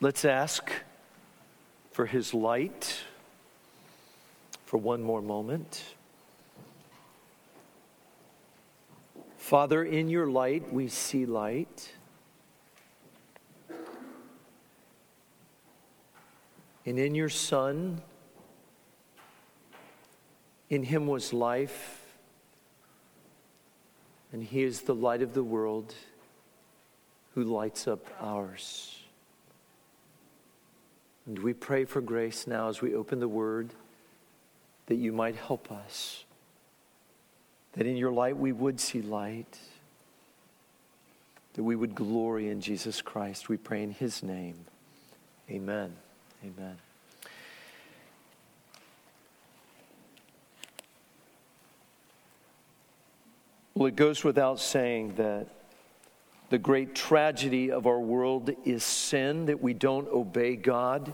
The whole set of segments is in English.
Let's ask for his light for one more moment. Father, in your light, we see light. And in your Son, in him was life, and he is the light of the world who lights up ours. And we pray for grace now as we open the word that you might help us, that in your light we would see light, that we would glory in Jesus Christ. We pray in his name. Amen. Amen. Well, it goes without saying that the great tragedy of our world is sin, that we don't obey God,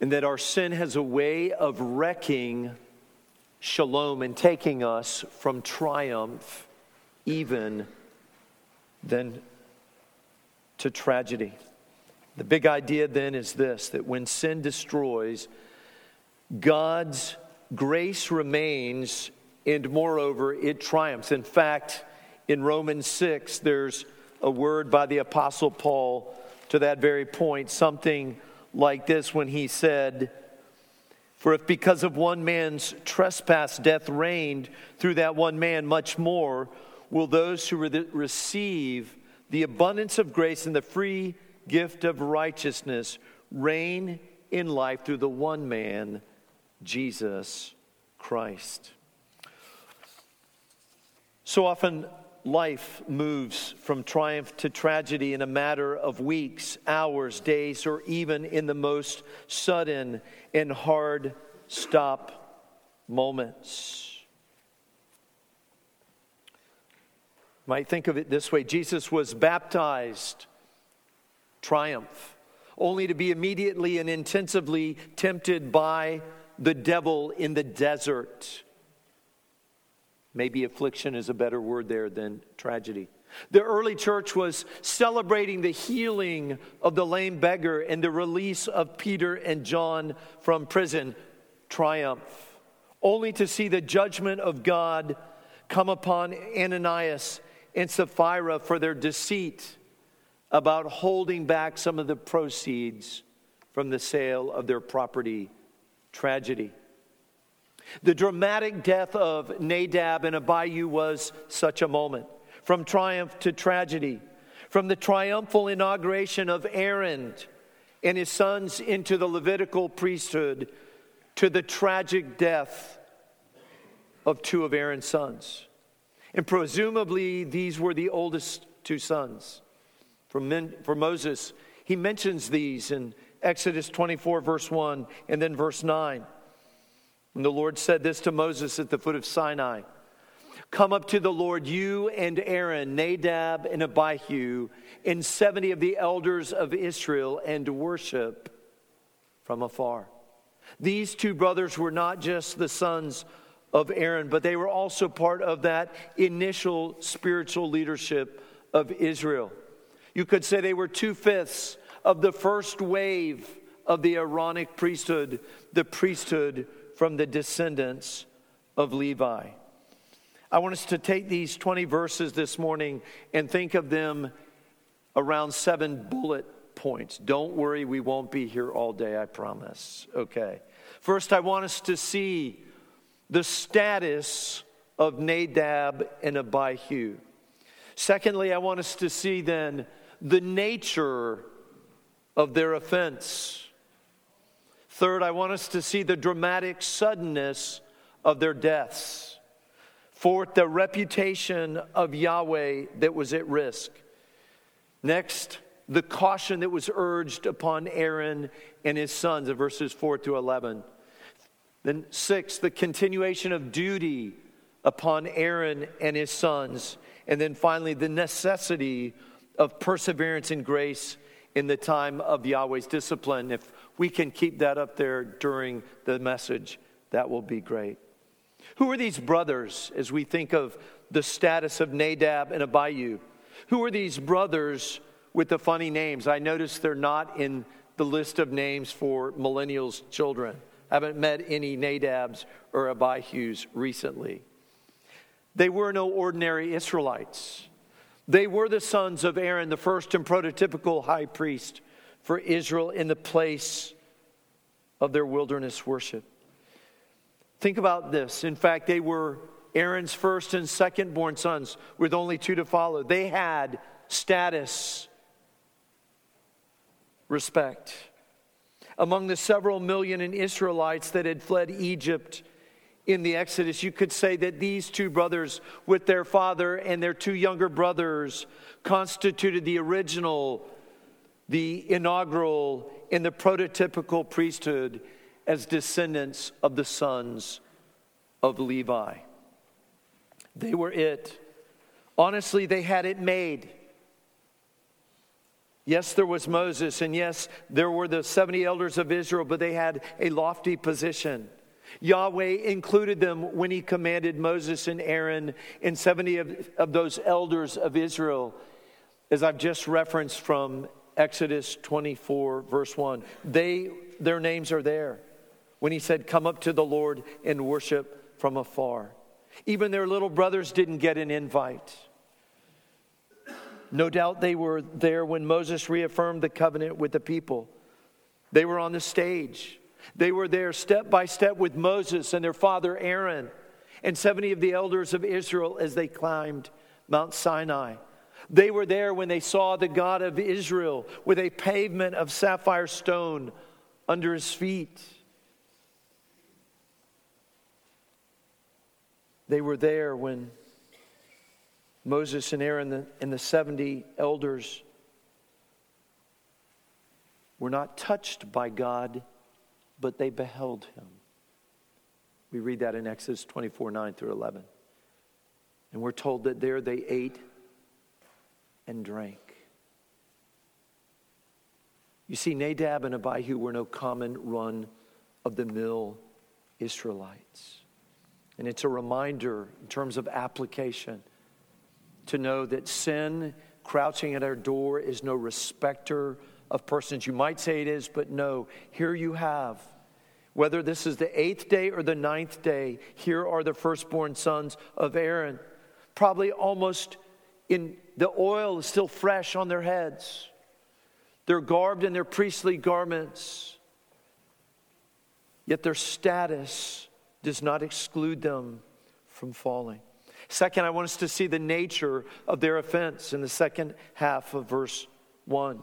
and that our sin has a way of wrecking shalom and taking us from triumph even then to tragedy. The big idea then is this that when sin destroys, God's grace remains and moreover, it triumphs. In fact, in Romans 6, there's a word by the Apostle Paul to that very point, something like this when he said, For if because of one man's trespass death reigned through that one man, much more will those who re- receive the abundance of grace and the free gift of righteousness reign in life through the one man, Jesus Christ. So often, life moves from triumph to tragedy in a matter of weeks, hours, days, or even in the most sudden and hard stop moments. might think of it this way Jesus was baptized, triumph, only to be immediately and intensively tempted by the devil in the desert Maybe affliction is a better word there than tragedy. The early church was celebrating the healing of the lame beggar and the release of Peter and John from prison. Triumph. Only to see the judgment of God come upon Ananias and Sapphira for their deceit about holding back some of the proceeds from the sale of their property. Tragedy. The dramatic death of Nadab and Abihu was such a moment. From triumph to tragedy, from the triumphal inauguration of Aaron and his sons into the Levitical priesthood to the tragic death of two of Aaron's sons. And presumably, these were the oldest two sons. For, men, for Moses, he mentions these in Exodus 24, verse 1, and then verse 9. And the Lord said this to Moses at the foot of Sinai Come up to the Lord, you and Aaron, Nadab and Abihu, and 70 of the elders of Israel, and worship from afar. These two brothers were not just the sons of Aaron, but they were also part of that initial spiritual leadership of Israel. You could say they were two fifths of the first wave of the Aaronic priesthood, the priesthood from the descendants of Levi. I want us to take these 20 verses this morning and think of them around seven bullet points. Don't worry, we won't be here all day, I promise. Okay. First, I want us to see the status of Nadab and Abihu. Secondly, I want us to see then the nature of their offense. Third, I want us to see the dramatic suddenness of their deaths. Fourth, the reputation of Yahweh that was at risk. Next, the caution that was urged upon Aaron and his sons in verses 4 to 11. Then, six, the continuation of duty upon Aaron and his sons. And then finally, the necessity of perseverance and grace in the time of Yahweh's discipline. If we can keep that up there during the message, that will be great. Who are these brothers as we think of the status of Nadab and Abihu? Who are these brothers with the funny names. I noticed they're not in the list of names for millennials' children. I haven't met any Nadabs or Abihus recently. They were no ordinary Israelites. They were the sons of Aaron, the first and prototypical high priest for Israel in the place of their wilderness worship. Think about this. In fact, they were Aaron's first and second born sons, with only two to follow. They had status, respect. Among the several million in Israelites that had fled Egypt in the Exodus, you could say that these two brothers, with their father and their two younger brothers, constituted the original, the inaugural, and the prototypical priesthood as descendants of the sons of Levi. They were it. Honestly, they had it made. Yes, there was Moses, and yes, there were the 70 elders of Israel, but they had a lofty position. Yahweh included them when he commanded Moses and Aaron and 70 of, of those elders of Israel, as I've just referenced from Exodus 24, verse 1. They, their names are there when he said, Come up to the Lord and worship from afar. Even their little brothers didn't get an invite. No doubt they were there when Moses reaffirmed the covenant with the people. They were on the stage. They were there step by step with Moses and their father Aaron and 70 of the elders of Israel as they climbed Mount Sinai. They were there when they saw the God of Israel with a pavement of sapphire stone under his feet. They were there when Moses and Aaron and the 70 elders were not touched by God but they beheld him. We read that in Exodus 24 9 through 11. And we're told that there they ate and drank. You see, Nadab and Abihu were no common run of the mill Israelites. And it's a reminder in terms of application to know that sin crouching at our door is no respecter of persons. You might say it is, but no. Here you have whether this is the eighth day or the ninth day, here are the firstborn sons of Aaron. Probably almost in the oil is still fresh on their heads. They're garbed in their priestly garments. Yet their status does not exclude them from falling. Second, I want us to see the nature of their offense in the second half of verse 1.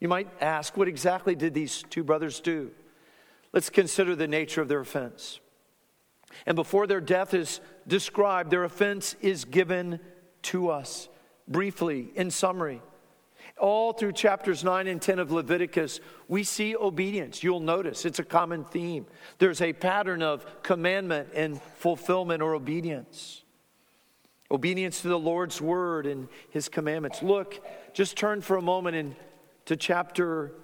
You might ask, what exactly did these two brothers do? Let's consider the nature of their offense. And before their death is described, their offense is given to us briefly, in summary. All through chapters 9 and 10 of Leviticus, we see obedience. You'll notice it's a common theme. There's a pattern of commandment and fulfillment or obedience. Obedience to the Lord's word and his commandments. Look, just turn for a moment into chapter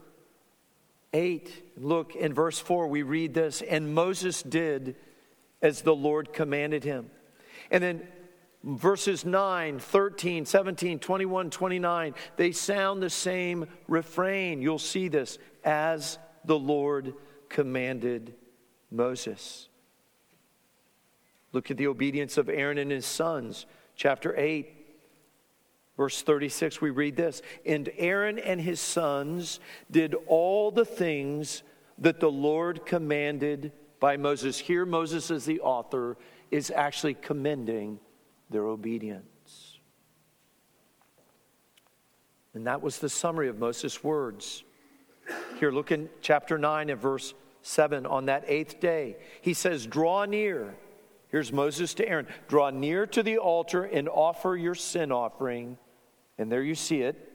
8, look in verse 4, we read this, and Moses did as the Lord commanded him. And then verses 9, 13, 17, 21, 29, they sound the same refrain. You'll see this as the Lord commanded Moses. Look at the obedience of Aaron and his sons, chapter 8, Verse 36, we read this And Aaron and his sons did all the things that the Lord commanded by Moses. Here, Moses, as the author, is actually commending their obedience. And that was the summary of Moses' words. Here, look in chapter 9 and verse 7. On that eighth day, he says, Draw near. Here's Moses to Aaron Draw near to the altar and offer your sin offering and there you see it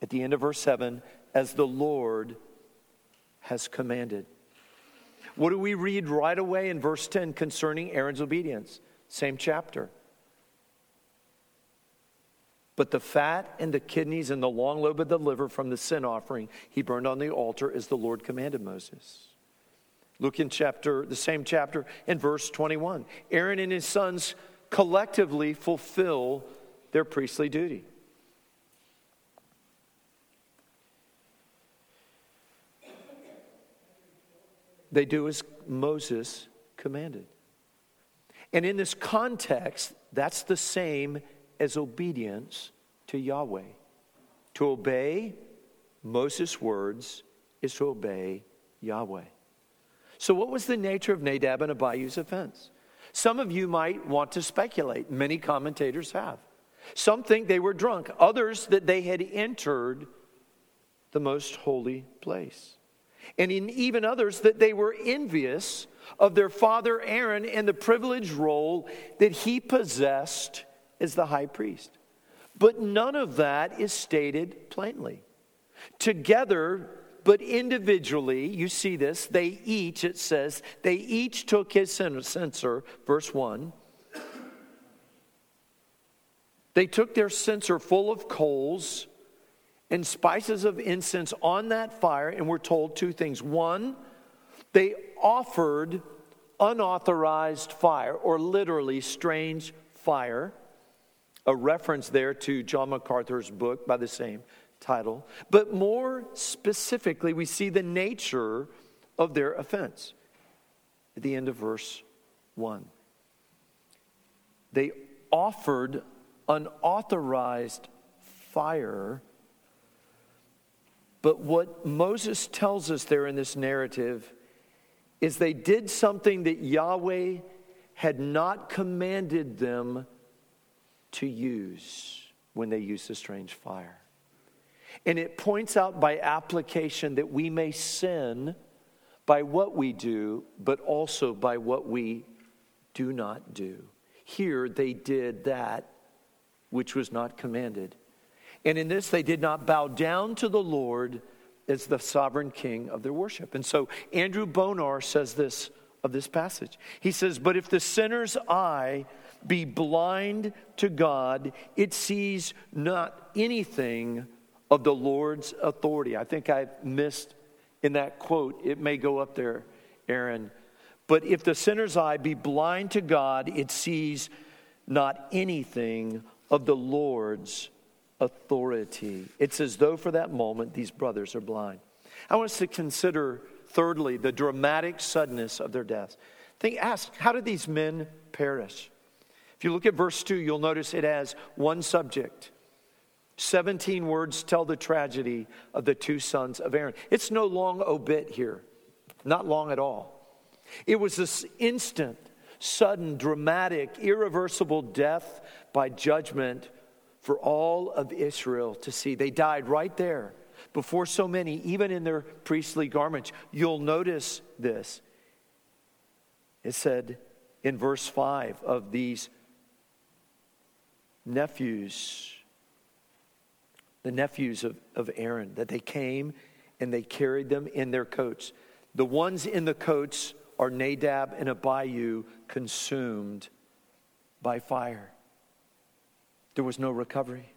at the end of verse 7 as the Lord has commanded. What do we read right away in verse 10 concerning Aaron's obedience? Same chapter. But the fat and the kidneys and the long lobe of the liver from the sin offering he burned on the altar as the Lord commanded Moses. Look in chapter, the same chapter, in verse 21. Aaron and his sons collectively fulfill their priestly duty. They do as Moses commanded. And in this context, that's the same as obedience to Yahweh. To obey Moses' words is to obey Yahweh. So, what was the nature of Nadab and Abihu's offense? Some of you might want to speculate. Many commentators have. Some think they were drunk, others that they had entered the most holy place. And in even others that they were envious of their father Aaron and the privileged role that he possessed as the high priest. But none of that is stated plainly. Together, but individually, you see this, they each, it says, they each took his censer, verse 1. They took their censer full of coals and spices of incense on that fire, and we're told two things. One, they offered unauthorized fire, or literally strange fire, a reference there to John MacArthur's book by the same title. But more specifically, we see the nature of their offense at the end of verse 1. They offered unauthorized fire. But what Moses tells us there in this narrative is they did something that Yahweh had not commanded them to use when they used the strange fire. And it points out by application that we may sin by what we do, but also by what we do not do. Here they did that which was not commanded. And in this, they did not bow down to the Lord as the sovereign king of their worship. And so Andrew Bonar says this of this passage. He says, But if the sinner's eye be blind to God, it sees not anything of the Lord's authority. I think I missed in that quote. It may go up there, Aaron. But if the sinner's eye be blind to God, it sees not anything of the Lord's authority. It's as though for that moment these brothers are blind. I want us to consider, thirdly, the dramatic suddenness of their deaths. Think, ask, how did these men perish? If you look at verse 2, you'll notice it has one subject. 17 words tell the tragedy of the two sons of Aaron. It's no long obit here, not long at all. It was this instant, sudden, dramatic, irreversible death by judgment for all of Israel to see. They died right there before so many, even in their priestly garments. You'll notice this. It said in verse 5 of these nephews, the nephews of, of Aaron, that they came and they carried them in their coats. The ones in the coats are Nadab and Abihu consumed by fire. There was no recovery.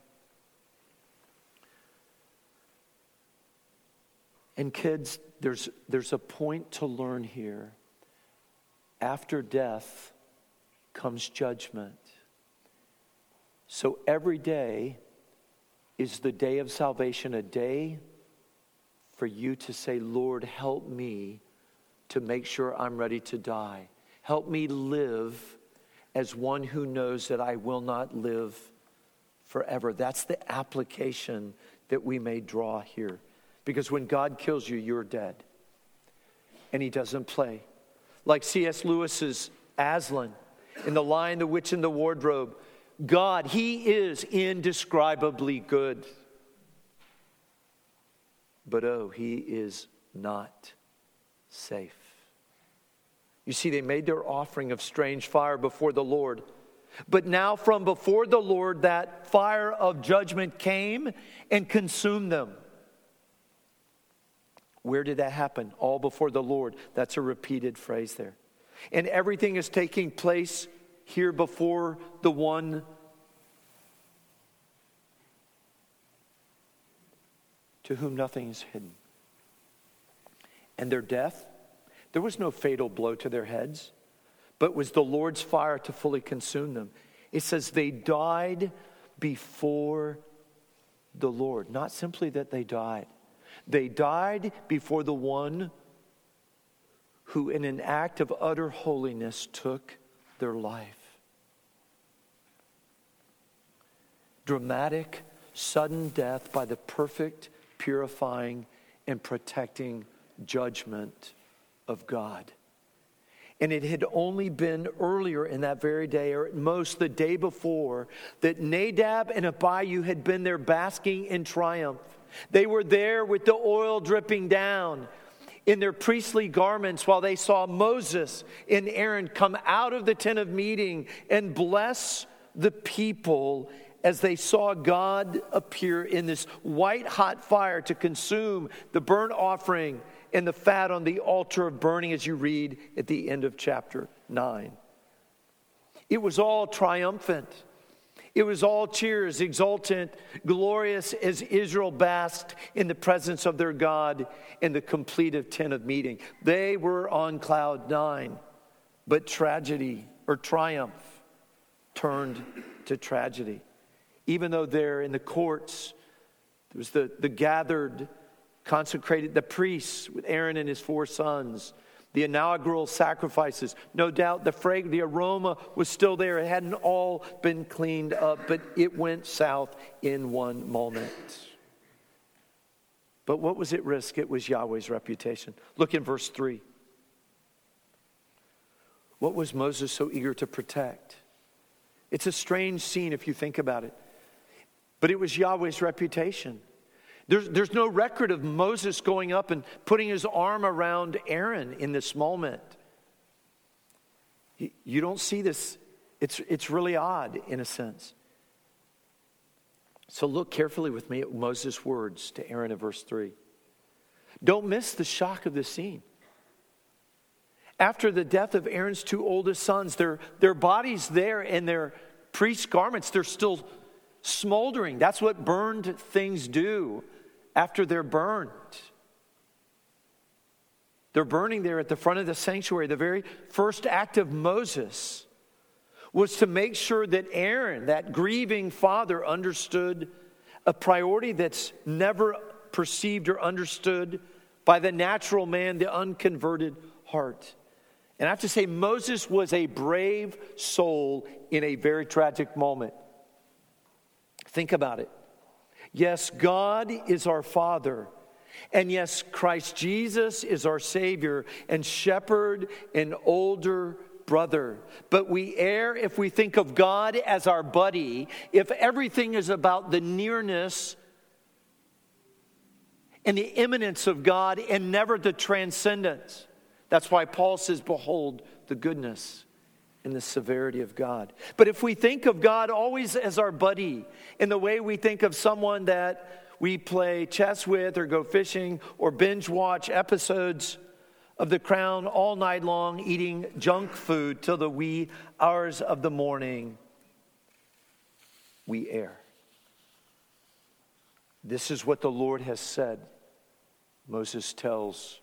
And kids, there's, there's a point to learn here. After death comes judgment. So every day is the day of salvation, a day for you to say, Lord, help me to make sure I'm ready to die. Help me live as one who knows that I will not live forever. That's the application that we may draw here. Because when God kills you, you're dead. And he doesn't play. Like C.S. Lewis's Aslan in The Lion, the Witch, and the Wardrobe, God, he is indescribably good. But oh, he is not safe. You see, they made their offering of strange fire before the Lord. But now, from before the Lord, that fire of judgment came and consumed them. Where did that happen? All before the Lord. That's a repeated phrase there. And everything is taking place here before the one to whom nothing is hidden. And their death, there was no fatal blow to their heads but was the Lord's fire to fully consume them. It says they died before the Lord. Not simply that they died, they died before the one who, in an act of utter holiness, took their life. Dramatic, sudden death by the perfect, purifying, and protecting judgment of God. And it had only been earlier in that very day, or at most the day before, that Nadab and Abihu had been there basking in triumph. They were there with the oil dripping down in their priestly garments while they saw Moses and Aaron come out of the tent of meeting and bless the people as they saw God appear in this white hot fire to consume the burnt offering and the fat on the altar of burning, as you read at the end of chapter 9. It was all triumphant. It was all cheers, exultant, glorious as Israel basked in the presence of their God in the completed tent of meeting. They were on cloud nine, but tragedy or triumph turned to tragedy. Even though there in the courts, there was the, the gathered consecrated the priests with Aaron and his four sons, the inaugural sacrifices. No doubt the frag- the aroma was still there. It hadn't all been cleaned up, but it went south in one moment. But what was at risk? It was Yahweh's reputation. Look in verse 3. What was Moses so eager to protect? It's a strange scene if you think about it. But it was Yahweh's reputation. There's, there's no record of Moses going up and putting his arm around Aaron in this moment. You don't see this. It's, it's really odd in a sense. So look carefully with me at Moses' words to Aaron in verse 3. Don't miss the shock of this scene. After the death of Aaron's two oldest sons, their, their bodies there in their priest garments, they're still smoldering. That's what burned things do after they're burned. They're burning there at the front of the sanctuary. The very first act of Moses was to make sure that Aaron, that grieving father, understood a priority that's never perceived or understood by the natural man, the unconverted heart. And I have to say, Moses was a brave soul in a very tragic moment. Think about it. Yes, God is our Father. And yes, Christ Jesus is our Savior and shepherd and older brother. But we err if we think of God as our buddy, if everything is about the nearness and the immanence of God and never the transcendence. That's why Paul says, Behold the goodness in the severity of God. But if we think of God always as our buddy, in the way we think of someone that we play chess with or go fishing or binge watch episodes of The Crown all night long, eating junk food till the wee hours of the morning, we err. This is what the Lord has said. Moses tells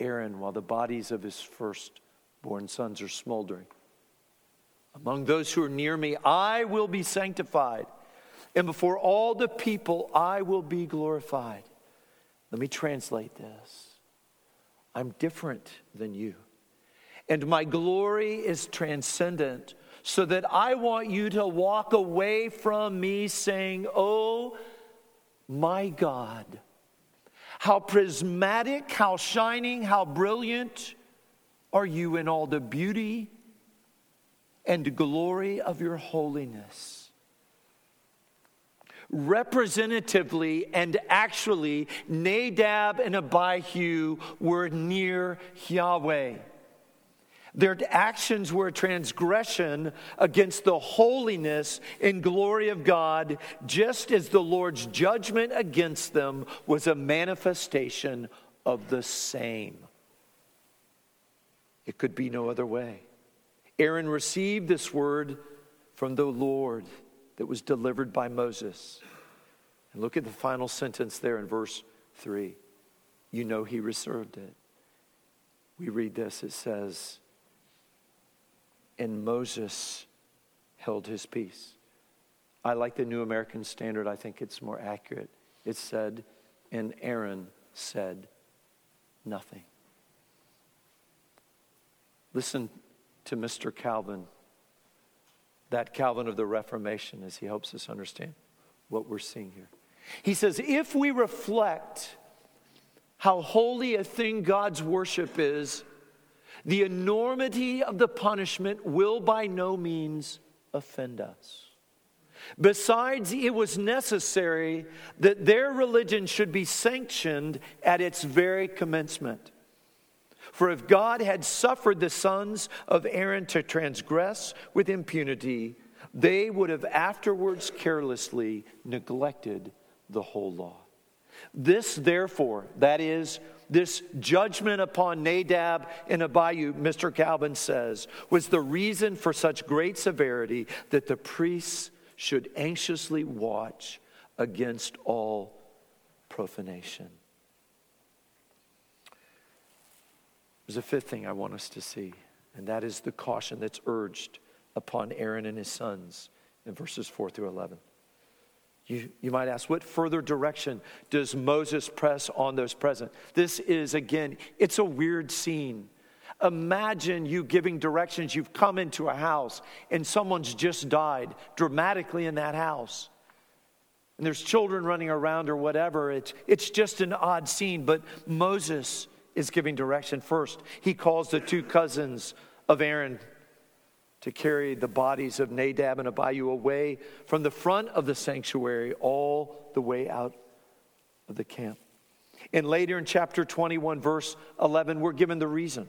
Aaron while the bodies of his first born sons are smoldering. Among those who are near me, I will be sanctified, and before all the people, I will be glorified. Let me translate this I'm different than you, and my glory is transcendent, so that I want you to walk away from me saying, Oh, my God. How prismatic, how shining, how brilliant are you in all the beauty and glory of your holiness. Representatively and actually, Nadab and Abihu were near Yahweh. Their actions were a transgression against the holiness and glory of God, just as the Lord's judgment against them was a manifestation of the same. It could be no other way. Aaron received this word from the Lord that was delivered by Moses. And look at the final sentence there in verse 3. You know he reserved it. We read this it says, And Moses held his peace. I like the New American Standard, I think it's more accurate. It said, And Aaron said nothing. Listen to Mr. Calvin, that Calvin of the Reformation, as he helps us understand what we're seeing here. He says, if we reflect how holy a thing God's worship is, the enormity of the punishment will by no means offend us. Besides, it was necessary that their religion should be sanctioned at its very commencement. For if God had suffered the sons of Aaron to transgress with impunity, they would have afterwards carelessly neglected the whole law. This, therefore, that is, this judgment upon Nadab and Abihu, Mr. Calvin says, was the reason for such great severity that the priests should anxiously watch against all profanation. There's a fifth thing I want us to see, and that is the caution that's urged upon Aaron and his sons in verses 4 through 11. You, you might ask, what further direction does Moses press on those present? This is, again, it's a weird scene. Imagine you giving directions. You've come into a house and someone's just died dramatically in that house. And there's children running around or whatever. It's, it's just an odd scene, but Moses is giving direction first. He calls the two cousins of Aaron to carry the bodies of Nadab and Abihu away from the front of the sanctuary all the way out of the camp. And later in chapter 21, verse 11, we're given the reason.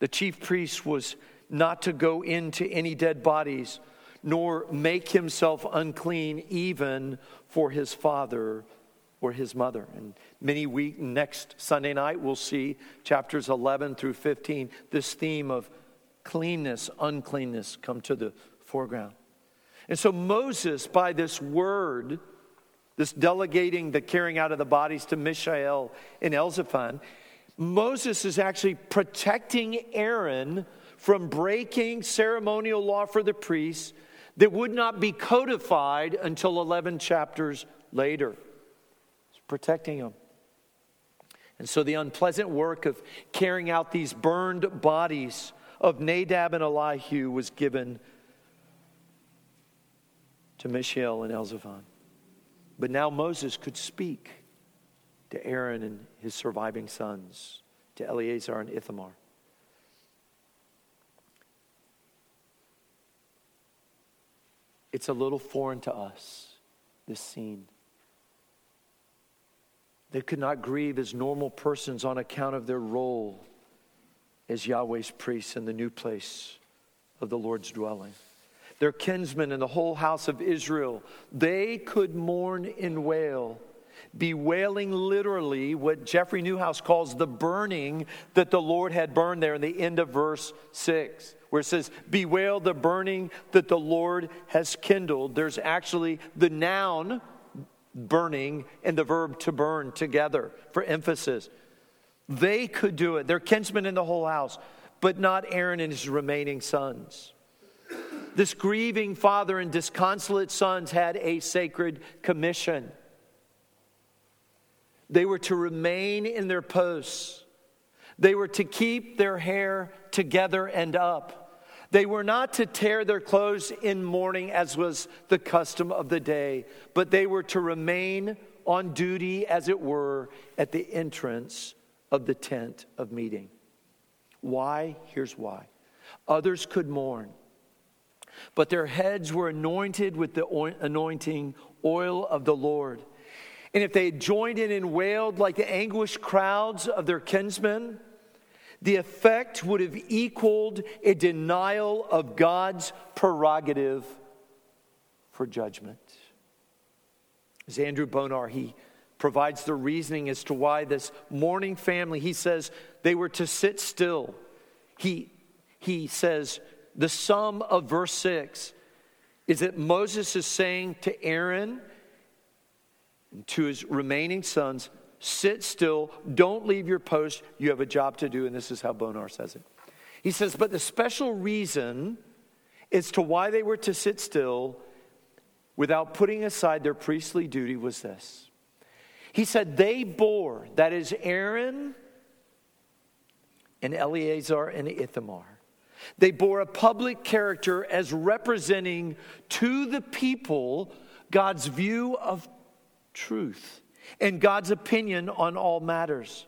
The chief priest was not to go into any dead bodies, nor make himself unclean even for his father or his mother. And many week next Sunday night we'll see chapters 11 through 15 this theme of cleanness, uncleanness come to the foreground. And so Moses by this word this delegating the carrying out of the bodies to Mishael and Elzaphan, Moses is actually protecting Aaron from breaking ceremonial law for the priests that would not be codified until 11 chapters later protecting them. And so the unpleasant work of carrying out these burned bodies of Nadab and Elihu was given to Mishael and Elzaphan. But now Moses could speak to Aaron and his surviving sons, to Eleazar and Ithamar. It's a little foreign to us, this scene. They could not grieve as normal persons on account of their role as Yahweh's priests in the new place of the Lord's dwelling. Their kinsmen and the whole house of Israel, they could mourn and wail, bewailing literally what Jeffrey Newhouse calls the burning that the Lord had burned there in the end of verse 6 where it says, Bewail the burning that the Lord has kindled. There's actually the noun burning and the verb to burn together for emphasis. They could do it, their kinsmen in the whole house, but not Aaron and his remaining sons. This grieving father and disconsolate sons had a sacred commission. They were to remain in their posts. They were to keep their hair together and up. They were not to tear their clothes in mourning, as was the custom of the day, but they were to remain on duty, as it were, at the entrance of the tent of meeting. Why? Here's why. Others could mourn, but their heads were anointed with the anointing oil of the Lord. And if they had joined in and wailed like the anguished crowds of their kinsmen, the effect would have equaled a denial of God's prerogative for judgment. As Andrew Bonar, he provides the reasoning as to why this mourning family, he says they were to sit still. He, he says the sum of verse 6 is that Moses is saying to Aaron and to his remaining sons, sit still, don't leave your post. You have a job to do. And this is how Bonar says it. He says, But the special reason as to why they were to sit still without putting aside their priestly duty was this. He said, They bore, that is, Aaron and Eleazar and Ithamar. They bore a public character as representing to the people God's view of truth and God's opinion on all matters.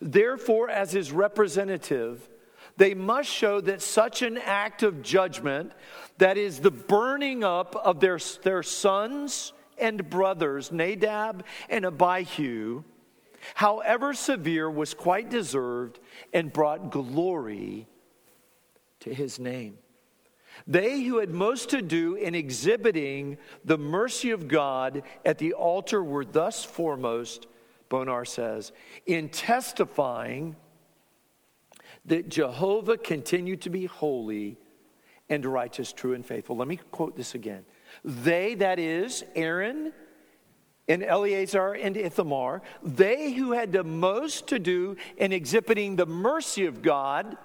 Therefore, as his representative, they must show that such an act of judgment, that is the burning up of their, their sons and brothers, Nadab and Abihu, however severe, was quite deserved and brought glory to his name. They who had most to do in exhibiting the mercy of God at the altar were thus foremost, Bonar says, in testifying that Jehovah continued to be holy and righteous, true, and faithful. Let me quote this again. They, that is, Aaron and Eleazar and Ithamar, they who had the most to do in exhibiting the mercy of God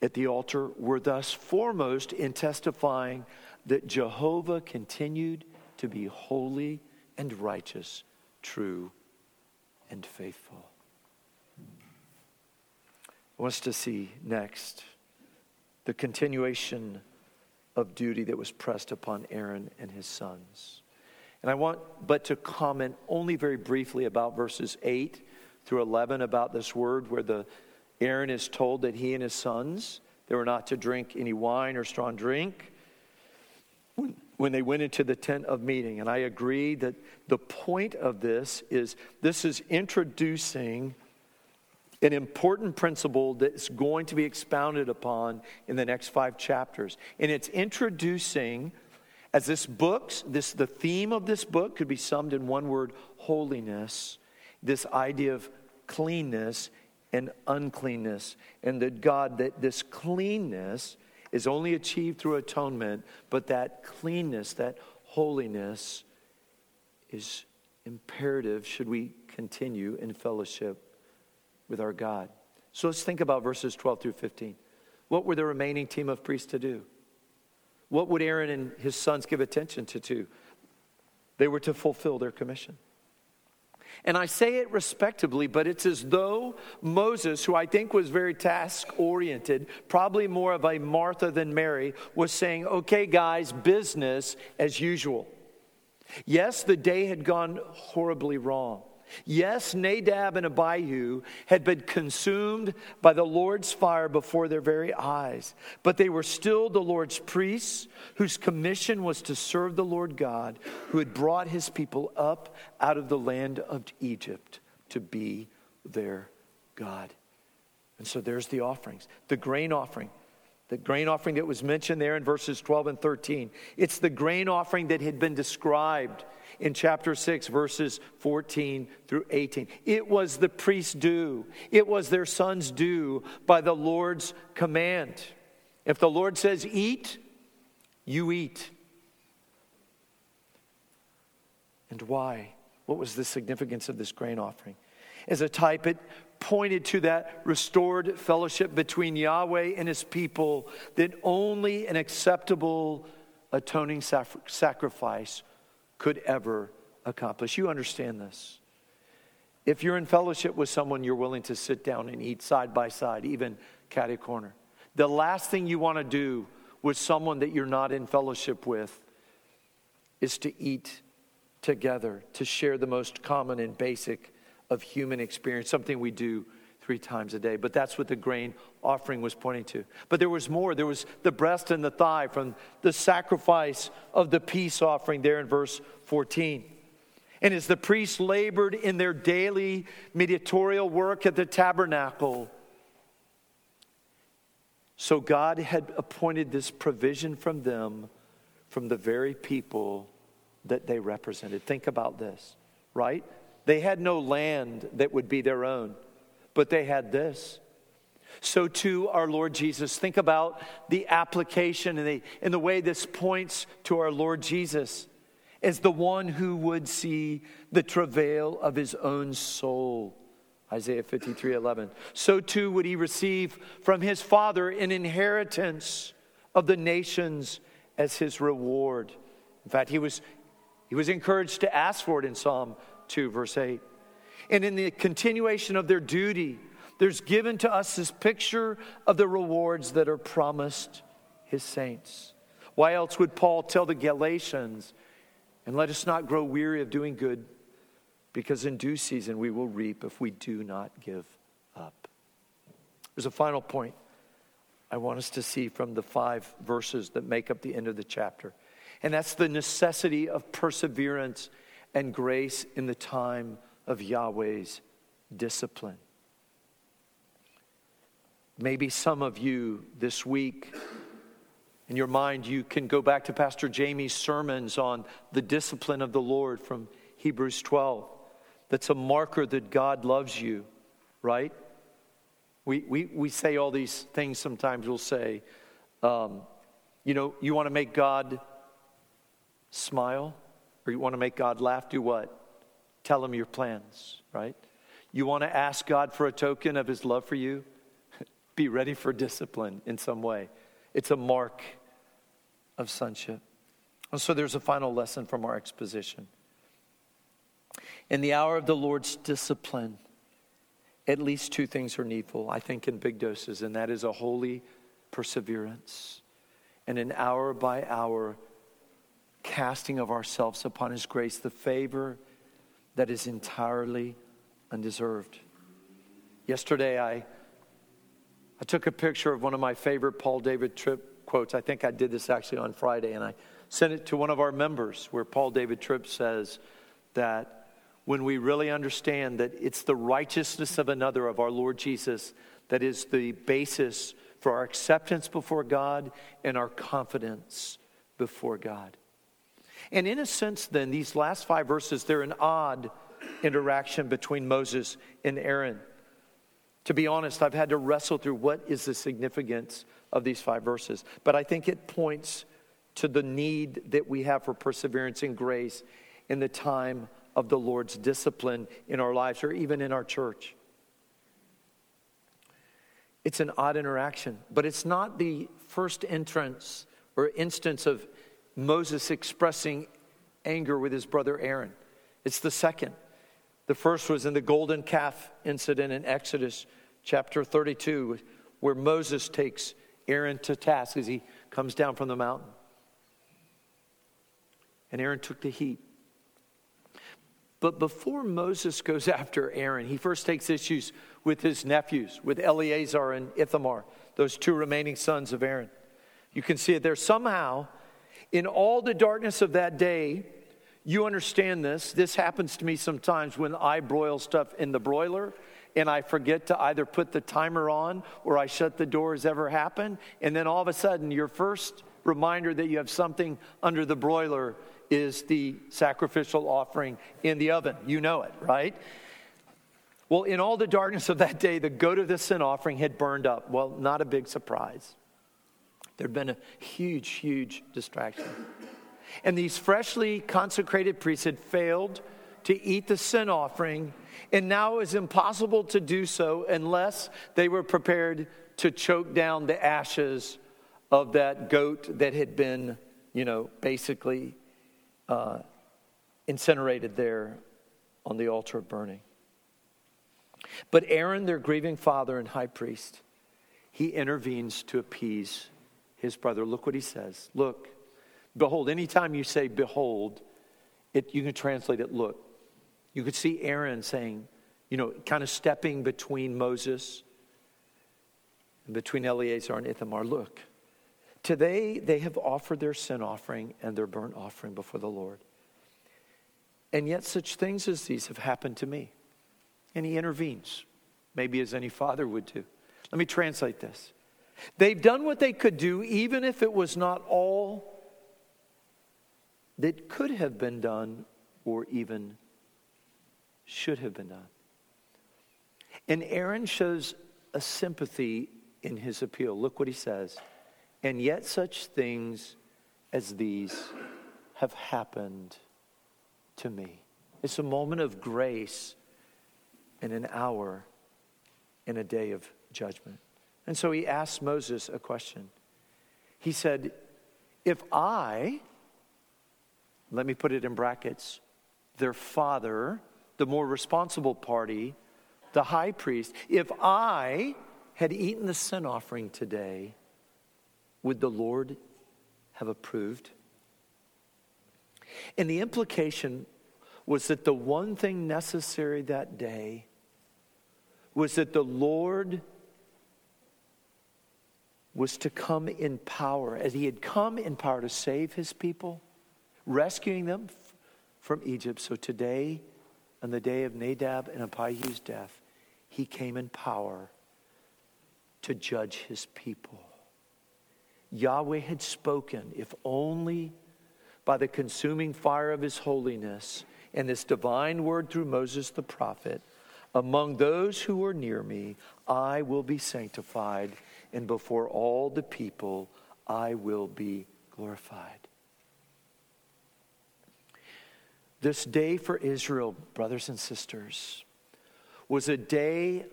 at the altar were thus foremost in testifying that Jehovah continued to be holy and righteous, true and faithful. I want us to see next the continuation of duty that was pressed upon Aaron and his sons. And I want but to comment only very briefly about verses 8 through 11 about this word where the Aaron is told that he and his sons they were not to drink any wine or strong drink when, they went into the tent of meeting. And I agree that the point of this is this is introducing an important principle that's going to be expounded upon in the next five chapters. And it's introducing, as this book, this the theme of this book could be summed in one word, holiness, this idea of cleanness and uncleanness. And that God, that this cleanness is only achieved through atonement, but that cleanness, that holiness is imperative should we continue in fellowship with our God. So let's think about verses 12 through 15. What were the remaining team of priests to do? What would Aaron and his sons give attention to? to? They were to fulfill their commission. And I say it respectably, but it's as though Moses, who I think was very task oriented, probably more of a Martha than Mary, was saying, okay, guys, business as usual. Yes, the day had gone horribly wrong. Yes, Nadab and Abihu had been consumed by the Lord's fire before their very eyes, but they were still the Lord's priests whose commission was to serve the Lord God who had brought his people up out of the land of Egypt to be their God. And so there's the offerings, the grain offering. The grain offering that was mentioned there in verses 12 and 13. It's the grain offering that had been described in chapter 6, verses 14 through 18. It was the priest's due, it was their son's due by the Lord's command. If the Lord says, eat, you eat. And why? What was the significance of this grain offering? As a type, it pointed to that restored fellowship between Yahweh and his people that only an acceptable atoning sacrifice could ever accomplish. You understand this. If you're in fellowship with someone you're willing to sit down and eat side by side, even catty corner, the last thing you want to do with someone that you're not in fellowship with is to eat together, to share the most common and basic of human experience, something we do three times a day. But that's what the grain offering was pointing to. But there was more. There was the breast and the thigh from the sacrifice of the peace offering there in verse 14. And as the priests labored in their daily mediatorial work at the tabernacle, so God had appointed this provision from them, from the very people that they represented. Think about this, right? They had no land that would be their own but they had this. So, too, our Lord Jesus. Think about the application and the, and the way this points to our Lord Jesus as the one who would see the travail of his own soul. Isaiah 53 11. So, too, would he receive from his Father an inheritance of the nations as his reward. In fact, he was, he was encouraged to ask for it in Psalm 2, verse 8. And in the continuation of their duty, there's given to us this picture of the rewards that are promised his saints. Why else would Paul tell the Galatians, and let us not grow weary of doing good, because in due season we will reap if we do not give up? There's a final point I want us to see from the five verses that make up the end of the chapter, and that's the necessity of perseverance and grace in the time of Yahweh's discipline. Maybe some of you this week, in your mind, you can go back to Pastor Jamie's sermons on the discipline of the Lord from Hebrews 12. That's a marker that God loves you, right? We, we, we say all these things sometimes. We'll say, um, you know, you want to make God smile or you want to make God laugh? Do what? Tell him your plans, right? You want to ask God for a token of his love for you? Be ready for discipline in some way. It's a mark of sonship. And so there's a final lesson from our exposition. In the hour of the Lord's discipline, at least two things are needful, I think, in big doses, and that is a holy perseverance and an hour by hour casting of ourselves upon His grace, the favor that is entirely undeserved. Yesterday, I, I took a picture of one of my favorite Paul David Tripp quotes. I think I did this actually on Friday, and I sent it to one of our members where Paul David Tripp says that when we really understand that it's the righteousness of another, of our Lord Jesus, that is the basis for our acceptance before God and our confidence before God. And in a sense, then, these last five verses, they're an odd interaction between Moses and Aaron. To be honest, I've had to wrestle through what is the significance of these five verses. But I think it points to the need that we have for perseverance and grace in the time of the Lord's discipline in our lives or even in our church. It's an odd interaction, but it's not the first entrance or instance of Moses expressing anger with his brother Aaron. It's the second. The first was in the golden calf incident in Exodus chapter 32, where Moses takes Aaron to task as he comes down from the mountain. And Aaron took the heat. But before Moses goes after Aaron, he first takes issues with his nephews, with Eleazar and Ithamar, those two remaining sons of Aaron. You can see it there. Somehow, in all the darkness of that day, you understand this. This happens to me sometimes when I broil stuff in the broiler and I forget to either put the timer on or I shut the doors ever happen. And then all of a sudden, your first reminder that you have something under the broiler is the sacrificial offering in the oven. You know it, right? Well, in all the darkness of that day, the goat of the sin offering had burned up. Well, not a big surprise. There'd been a huge, huge distraction. And these freshly consecrated priests had failed to eat the sin offering, and now it was impossible to do so unless they were prepared to choke down the ashes of that goat that had been, you know, basically uh, incinerated there on the altar of burning. But Aaron, their grieving father and high priest, he intervenes to appease his brother. Look what he says. Look, behold, anytime you say behold, it, you can translate it look. You could see Aaron saying, you know, kind of stepping between Moses and between Eleazar and Ithamar. Look, Today, they have offered their sin offering and their burnt offering before the Lord. And yet, such things as these have happened to me. And he intervenes, maybe as any father would do. Let me translate this. They've done what they could do, even if it was not all that could have been done or even should have been done. And Aaron shows a sympathy in his appeal. Look what he says. And yet, such things as these have happened to me. It's a moment of grace in an hour in a day of judgment. And so he asked Moses a question. He said, If I, let me put it in brackets, their father the more responsible party, the high priest, if I had eaten the sin offering today, would the Lord have approved? And the implication was that the one thing necessary that day was that the Lord was to come in power, as he had come in power to save his people, rescuing them from Egypt. So today, on the day of Nadab and Abihu's death, he came in power to judge his people. Yahweh had spoken, if only by the consuming fire of his holiness and this divine word through Moses the prophet, among those who are near me, I will be sanctified, and before all the people, I will be glorified. This day for Israel, brothers and sisters, was a day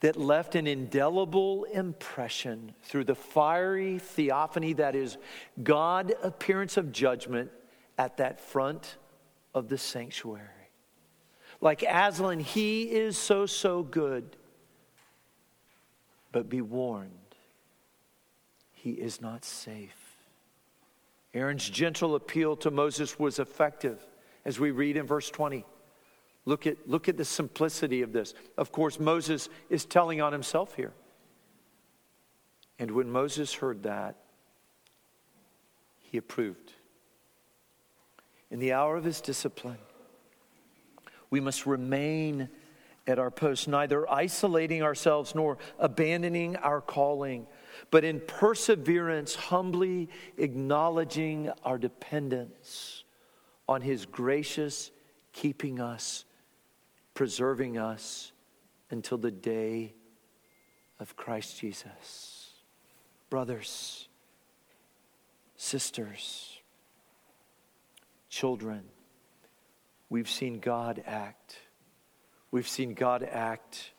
that left an indelible impression through the fiery theophany that is God appearance of judgment at that front of the sanctuary. Like Aslan, he is so, so good. But be warned, he is not safe. Aaron's gentle appeal to Moses was effective, as we read in verse 20. Look at, look at the simplicity of this. Of course, Moses is telling on himself here. And when Moses heard that, he approved. In the hour of his discipline, we must remain at our post, neither isolating ourselves nor abandoning our calling, but in perseverance, humbly acknowledging our dependence on his gracious keeping us preserving us until the day of Christ Jesus. Brothers, sisters, children, we've seen God act. We've seen God act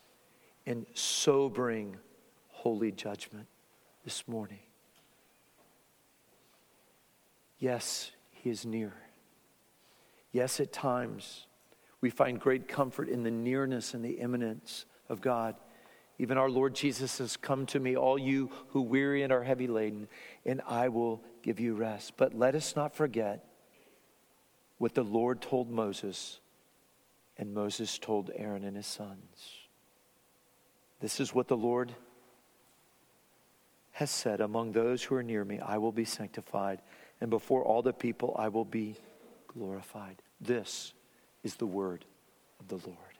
in sobering holy judgment this morning. Yes, He is near. Yes, at times we find great comfort in the nearness and the immanence of God. Even our Lord Jesus has come to me, all you who weary and are heavy laden, and I will give you rest. But let us not forget what the Lord told Moses, and Moses told Aaron and his sons. This is what the Lord has said Among those who are near me, I will be sanctified, and before all the people, I will be glorified. This is the word of the Lord.